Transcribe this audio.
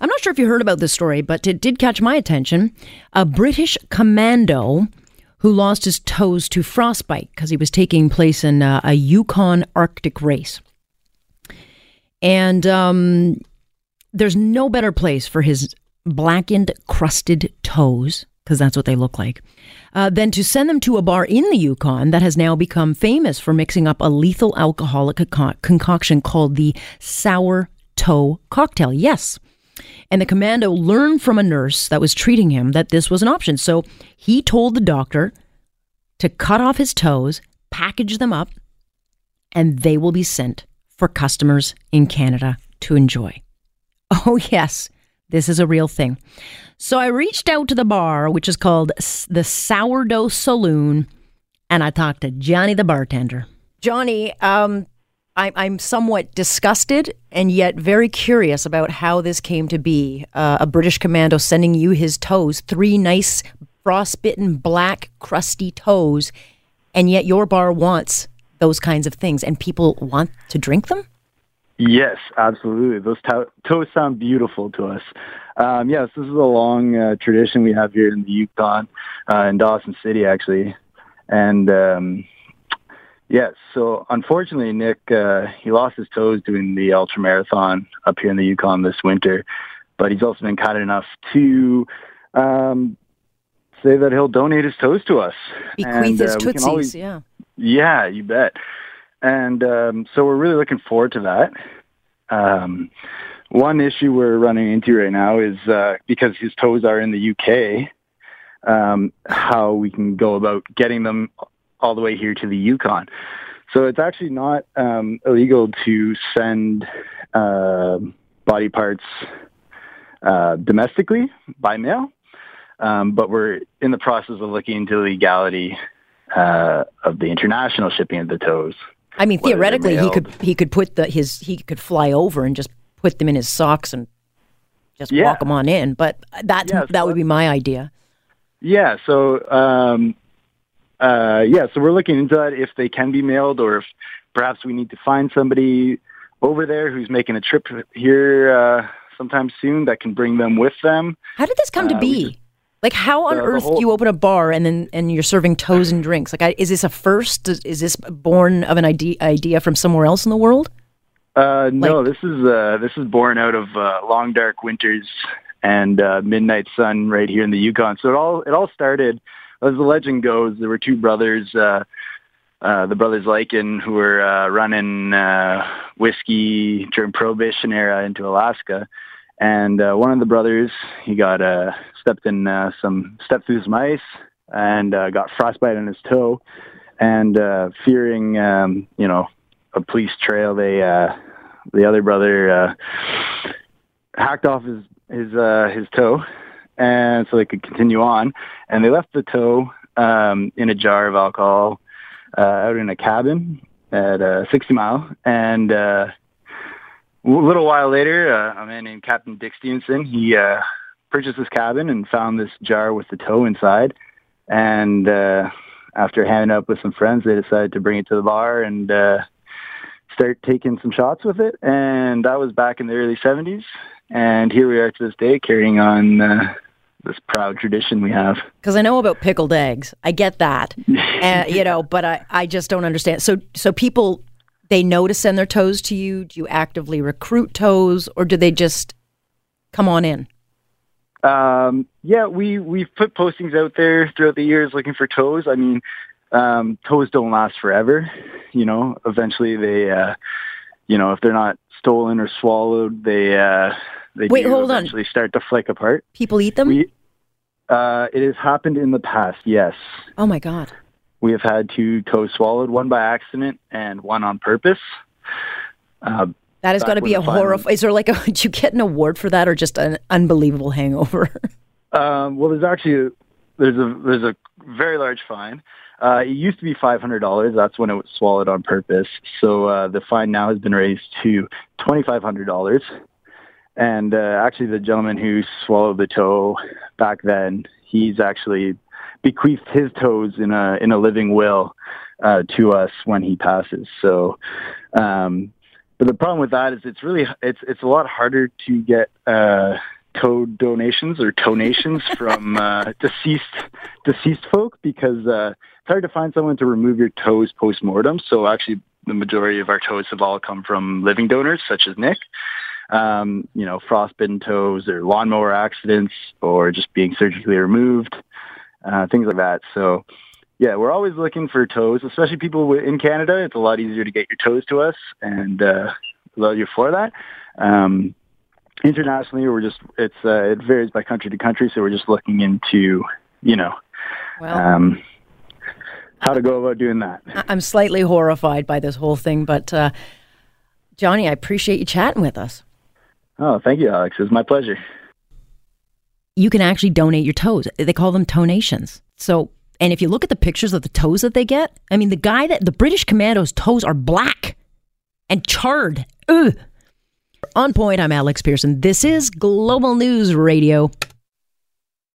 I'm not sure if you heard about this story, but it did catch my attention. A British commando who lost his toes to frostbite because he was taking place in uh, a Yukon Arctic race. And um, there's no better place for his blackened, crusted toes, because that's what they look like, uh, than to send them to a bar in the Yukon that has now become famous for mixing up a lethal alcoholic concoction called the sour toe cocktail. Yes. And the commando learned from a nurse that was treating him that this was an option. So he told the doctor to cut off his toes, package them up, and they will be sent for customers in Canada to enjoy. Oh, yes, this is a real thing. So I reached out to the bar, which is called the Sourdough Saloon, and I talked to Johnny the bartender. Johnny, um, I, I'm somewhat disgusted and yet very curious about how this came to be. Uh, a British commando sending you his toes, three nice frostbitten, black, crusty toes, and yet your bar wants those kinds of things, and people want to drink them? Yes, absolutely. Those to- toes sound beautiful to us. Um, yes, this is a long uh, tradition we have here in the Yukon, uh, in Dawson City, actually. And um, yes, so unfortunately, Nick uh, he lost his toes doing the ultra marathon up here in the Yukon this winter, but he's also been kind enough to um, say that he'll donate his toes to us. Bequeath his uh, tootsies, always, yeah. Yeah, you bet. And um, so we're really looking forward to that. Um, one issue we're running into right now is uh, because his toes are in the UK, um, how we can go about getting them all the way here to the Yukon. So it's actually not um, illegal to send uh, body parts uh, domestically by mail, um, but we're in the process of looking into the legality uh, of the international shipping of the toes. I mean, theoretically, he could he could put the his he could fly over and just put them in his socks and just yeah. walk them on in. But that yeah, that would be my idea. Yeah. So um, uh, yeah. So we're looking into that if they can be mailed, or if perhaps we need to find somebody over there who's making a trip here uh, sometime soon that can bring them with them. How did this come to uh, be? Like how on earth whole, do you open a bar and then and you're serving toes and drinks? Like, I, is this a first? Is this born of an idea idea from somewhere else in the world? Uh, no, like, this is uh, this is born out of uh, long dark winters and uh, midnight sun right here in the Yukon. So it all it all started, as the legend goes, there were two brothers. Uh, uh, the brothers Linken, who were uh, running uh, whiskey during Prohibition era into Alaska, and uh, one of the brothers he got uh, stepped in uh, some stepped through some ice and uh, got frostbite on his toe. And uh, fearing, um, you know, a police trail, they uh, the other brother uh, hacked off his his uh, his toe, and so they could continue on. And they left the toe um, in a jar of alcohol uh, out in a cabin at uh, 60 Mile, and uh, a little while later, uh, a man named Captain Dick Stevenson, he uh, purchased this cabin and found this jar with the toe inside. And uh, after hanging up with some friends, they decided to bring it to the bar and uh, start taking some shots with it. And that was back in the early 70s. And here we are to this day carrying on uh, this proud tradition we have. Because I know about pickled eggs. I get that. uh, you know, but I, I just don't understand. So, so people, they know to send their toes to you? Do you actively recruit toes or do they just come on in? Um, yeah, we we've put postings out there throughout the years looking for toes. I mean, um, toes don't last forever. You know, eventually they, uh, you know, if they're not stolen or swallowed, they uh, they Wait, hold eventually on. start to flake apart. People eat them. We, uh, it has happened in the past. Yes. Oh my god. We have had two toes swallowed, one by accident and one on purpose. Uh, that has got to be a horror. Is there like a? Do you get an award for that, or just an unbelievable hangover? um, well, there's actually there's a there's a very large fine. Uh, it used to be five hundred dollars. That's when it was swallowed on purpose. So uh, the fine now has been raised to twenty five hundred dollars. And uh, actually, the gentleman who swallowed the toe back then, he's actually bequeathed his toes in a in a living will uh, to us when he passes. So um, But the problem with that is it's really it's it's a lot harder to get uh, toe donations or donations from uh, deceased deceased folk because uh, it's hard to find someone to remove your toes post mortem. So actually, the majority of our toes have all come from living donors, such as Nick. Um, you know, frostbitten toes or lawnmower accidents or just being surgically removed, uh, things like that. So, yeah, we're always looking for toes, especially people in Canada. It's a lot easier to get your toes to us, and uh, love you for that. Um, internationally, we're just it's uh, it varies by country to country, so we're just looking into you know. Well, um, how to go about doing that. I'm slightly horrified by this whole thing, but uh, Johnny, I appreciate you chatting with us. Oh, thank you, Alex. It's my pleasure. You can actually donate your toes. They call them tonations. So, and if you look at the pictures of the toes that they get, I mean, the guy that the British Commando's toes are black and charred. Ugh. On point, I'm Alex Pearson. This is Global News Radio.